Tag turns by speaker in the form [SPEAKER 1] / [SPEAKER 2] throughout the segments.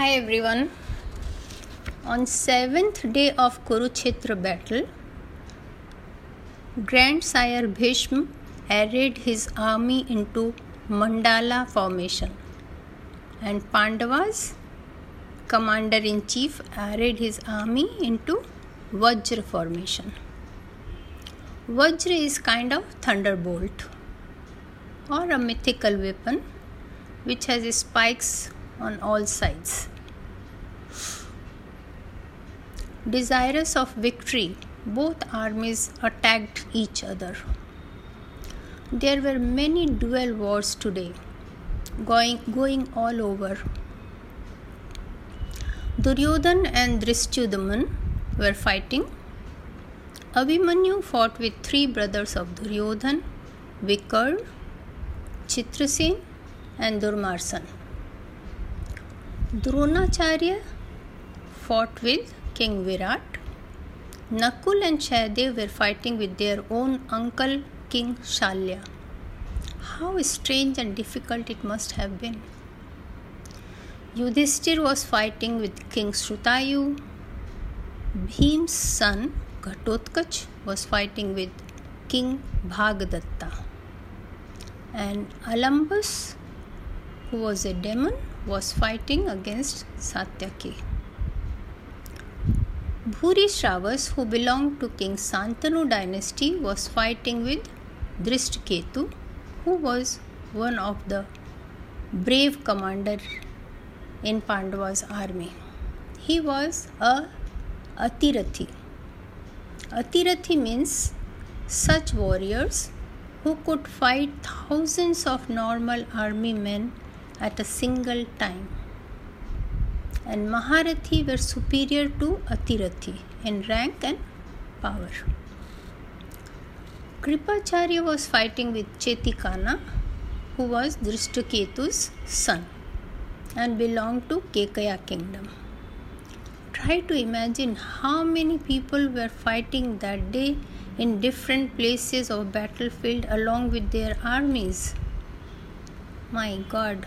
[SPEAKER 1] Hi everyone. On seventh day of Kurukshetra battle, Grandsire Bhishma arrayed his army into Mandala formation, and Pandavas commander in chief arrayed his army into Vajra formation. Vajra is kind of thunderbolt or a mythical weapon which has spikes on all sides. Desirous of victory, both armies attacked each other. There were many duel wars today, going, going all over. Duryodhan and Drishtadyuman were fighting. Abhimanyu fought with three brothers of Duryodhan, Vikarn, Chitrasen, and Durmarsan. Dronacharya fought with King Virat. Nakul and Sahadev were fighting with their own uncle King Shalya. How strange and difficult it must have been. Yudhishthir was fighting with King Shrutayu. Bhim's son Ghatotkach was fighting with King Bhagadatta. And Alambus, who was a demon, was fighting against Satyaki. Bhuri Shravas, who belonged to King Santanu dynasty, was fighting with Drishtaketu, who was one of the brave commander in Pandava's army. He was a Atirathi. Atirathi means such warriors who could fight thousands of normal army men at a single time. And Maharathi were superior to Atirathi in rank and power. Kripacharya was fighting with Chetikana, who was Drishtaketu's son and belonged to Kekaya kingdom. Try to imagine how many people were fighting that day in different places of battlefield along with their armies. My God.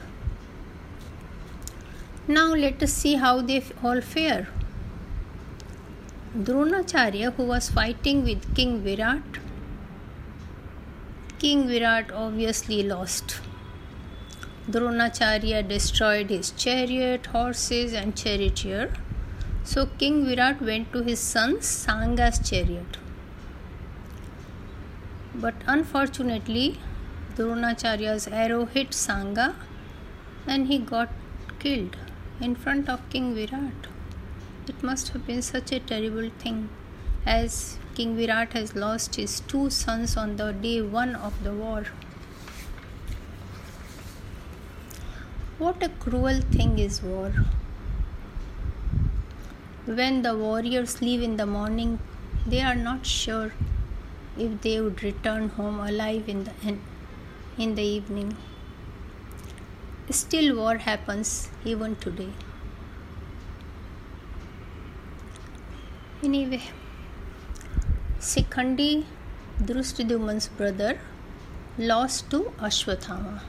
[SPEAKER 1] Now let us see how they all fare. Dronacharya, who was fighting with King Virat, King Virat obviously lost. Dronacharya destroyed his chariot, horses, and charioteer. So King Virat went to his son Sanga's chariot. But unfortunately, Dronacharya's arrow hit Sanga and he got killed in front of King Virat. It must have been such a terrible thing as King Virat has lost his two sons on the day one of the war. What a cruel thing is war. When the warriors leave in the morning, they are not sure if they would return home alive in the, in the evening. Still, war happens even today. Anyway, Sikhandi, Drishtadyumn's brother, lost to Ashwathama.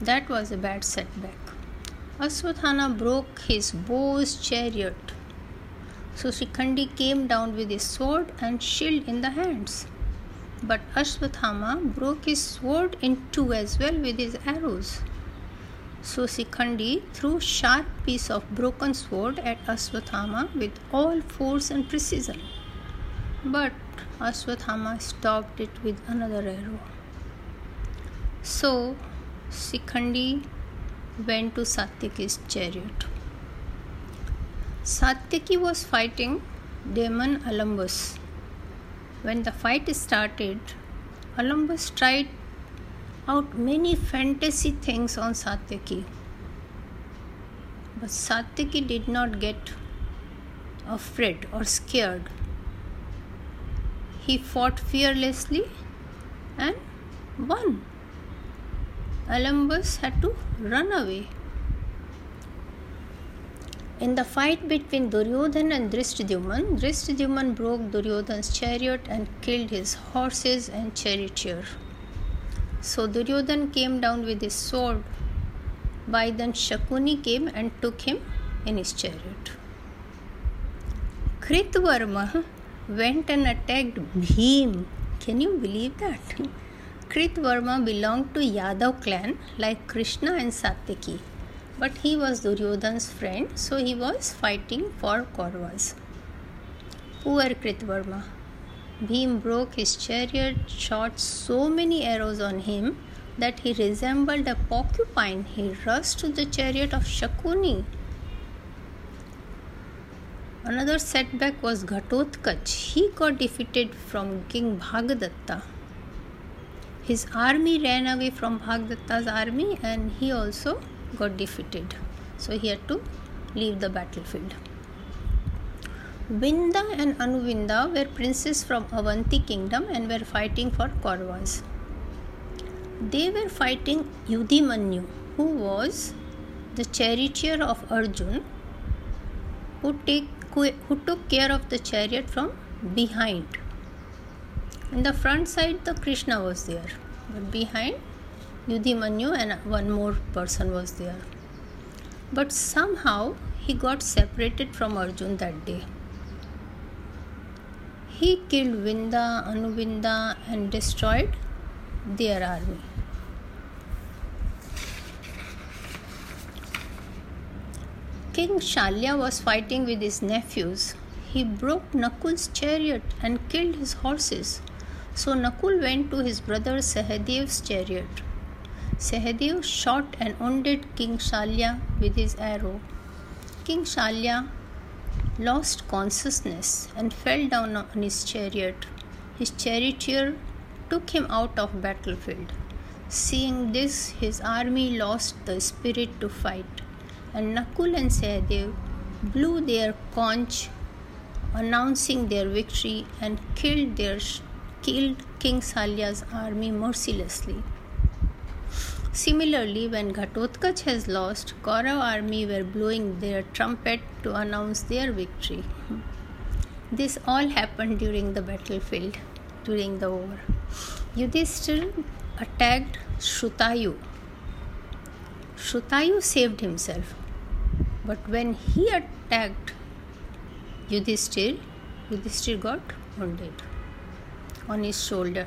[SPEAKER 1] That was a bad setback. Ashwathama broke his bow's chariot. So Sikhandi came down with his sword and shield in the hands. But Ashwathama broke his sword in two as well with his arrows. So Sikhandi threw sharp piece of broken sword at Aswathama with all force and precision. But Aswathama stopped it with another arrow. So Sikhandi went to Satyaki's chariot. Satyaki was fighting demon Alambus. When the fight started, Alambus tried out many fantasy things on Satyaki. But Satyaki did not get afraid or scared. He fought fearlessly and won. Alambus had to run away. In the fight between Duryodhan and Drishtadyuman, Drishtadyuman broke Duryodhan's chariot and killed his horses and charioteer. So Duryodhan came down with his sword. By then Shakuni came and took him in his chariot. Kritvarma went and attacked Bhim. Can you believe that? Kritvarma belonged to Yadav clan like Krishna and Satyaki, but he was Duryodhan's friend, so he was fighting for Kauravas. Poor Kritvarma. Bhim broke his chariot, shot so many arrows on him that he resembled a porcupine. He rushed to the chariot of Shakuni Another setback was Ghatotkach. He got defeated from King Bhagadatta. His army ran away from Bhagadatta's army and he also got defeated. So he had to leave the battlefield. Vinda and Anuvinda were princes from Avanti kingdom and were fighting for Kauravas. They were fighting Yudhimanyu, who was the charioteer of Arjun, who take who, took care of the chariot from behind. In the front side, the Krishna was there, but behind, Yudhimanyu and one more person was there. But somehow he got separated from Arjun that day. He killed Vinda, Anuvinda, and destroyed their army. King Shalya was fighting with his nephews. He broke Nakul's chariot and killed his horses. So Nakul went to his brother Sahadev's chariot. Sahadev shot and wounded King Shalya with his arrow. King Shalya lost consciousness and fell down on his chariot. His charioteer took him out of battlefield. Seeing this, his army lost the spirit to fight and Nakul and Sahadev blew their conch announcing their victory and killed their killed King Salya's army mercilessly. Similarly, when Ghatotkach has lost, Kaurav army were blowing their trumpet to announce their victory. This all happened during the battlefield, during the war. Yudhishthir attacked Shrutayu. Shrutayu saved himself. But when he attacked Yudhishthir, Yudhishthir got wounded on his shoulder.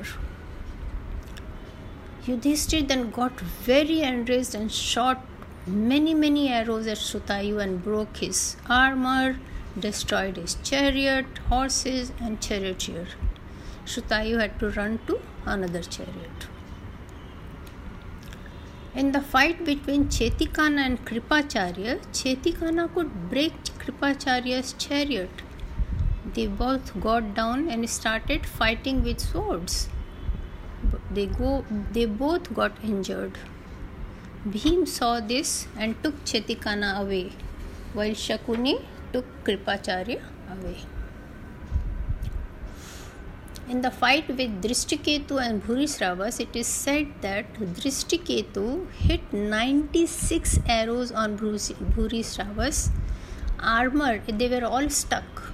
[SPEAKER 1] Yudhishthir then got very enraged and shot many, many arrows at Shrutayu and broke his armor, destroyed his chariot, horses, and charioteer. Shrutayu had to run to another chariot. In the fight between Chetikana and Kripacharya, Chetikana could break Kripacharya's chariot. They both got down and started fighting with swords. They go they both got injured. Bhim saw this and took Chetikana away, while Shakuni took Kripacharya away. In the fight with Drishtaketu and Bhurisravas, it is said that Drishtaketu hit 96 arrows on Bhurisravas armor. They were all stuck.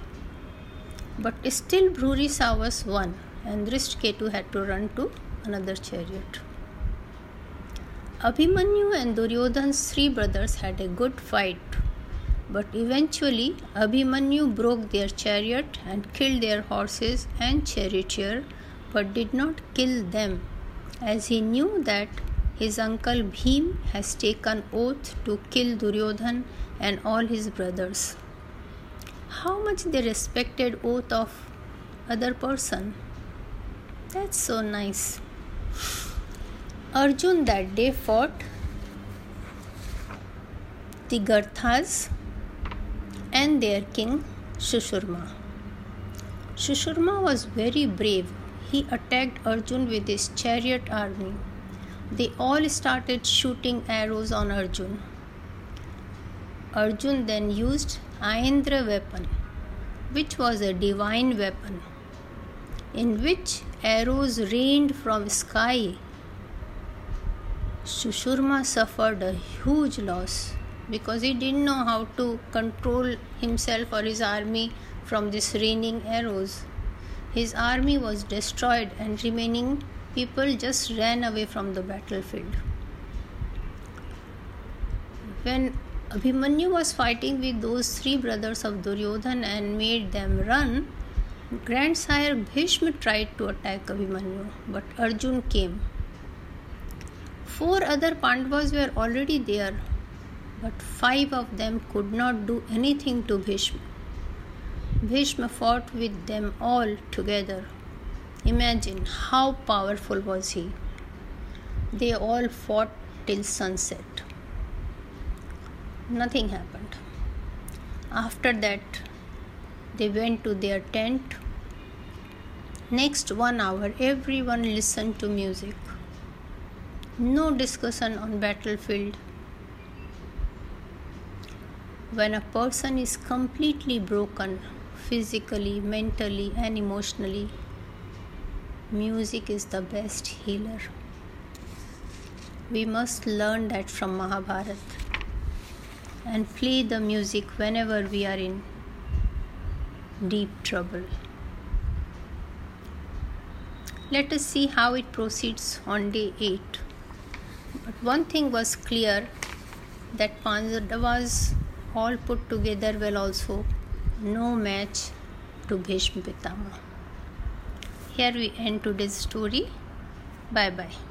[SPEAKER 1] But still Bhurisravas won and Drishtaketu had to run to another chariot. Abhimanyu and Duryodhan's three brothers had a good fight but eventually, Abhimanyu broke their chariot and killed their horses and charioteer, but did not kill them, as he knew that his uncle Bhim has taken oath to kill Duryodhan and all his brothers. How much they respected oath of other person. That's so nice. Arjun that day fought the Garthas and their king Shushurma. Shushurma was very brave. He attacked Arjun with his chariot army. They all started shooting arrows on Arjun. Arjun then used Aindra weapon, which was a divine weapon, in which arrows rained from sky. Shushurma suffered a huge loss because he didn't know how to control himself or his army from these raining arrows. His army was destroyed, and remaining people just ran away from the battlefield. When Abhimanyu was fighting with those three brothers of Duryodhan and made them run, Grandsire Bhishma tried to attack Abhimanyu, but Arjun came. Four other Pandavas were already there, but five of them could not do anything to Bhishma. Bhishma fought with them all together. Imagine how powerful was he. They all fought till sunset. Nothing happened. After that, they went to their tent. Next one hour, everyone listened to music. No discussion on battlefield. When a person is completely broken, physically, mentally, and emotionally, music is the best healer. We must learn that from Mahabharata and play the music whenever we are in deep trouble. Let us see how it proceeds on day 8. But one thing was clear that Pandavas all put together will also no match to Bhishma Pitama. Here we end today's story. Bye bye.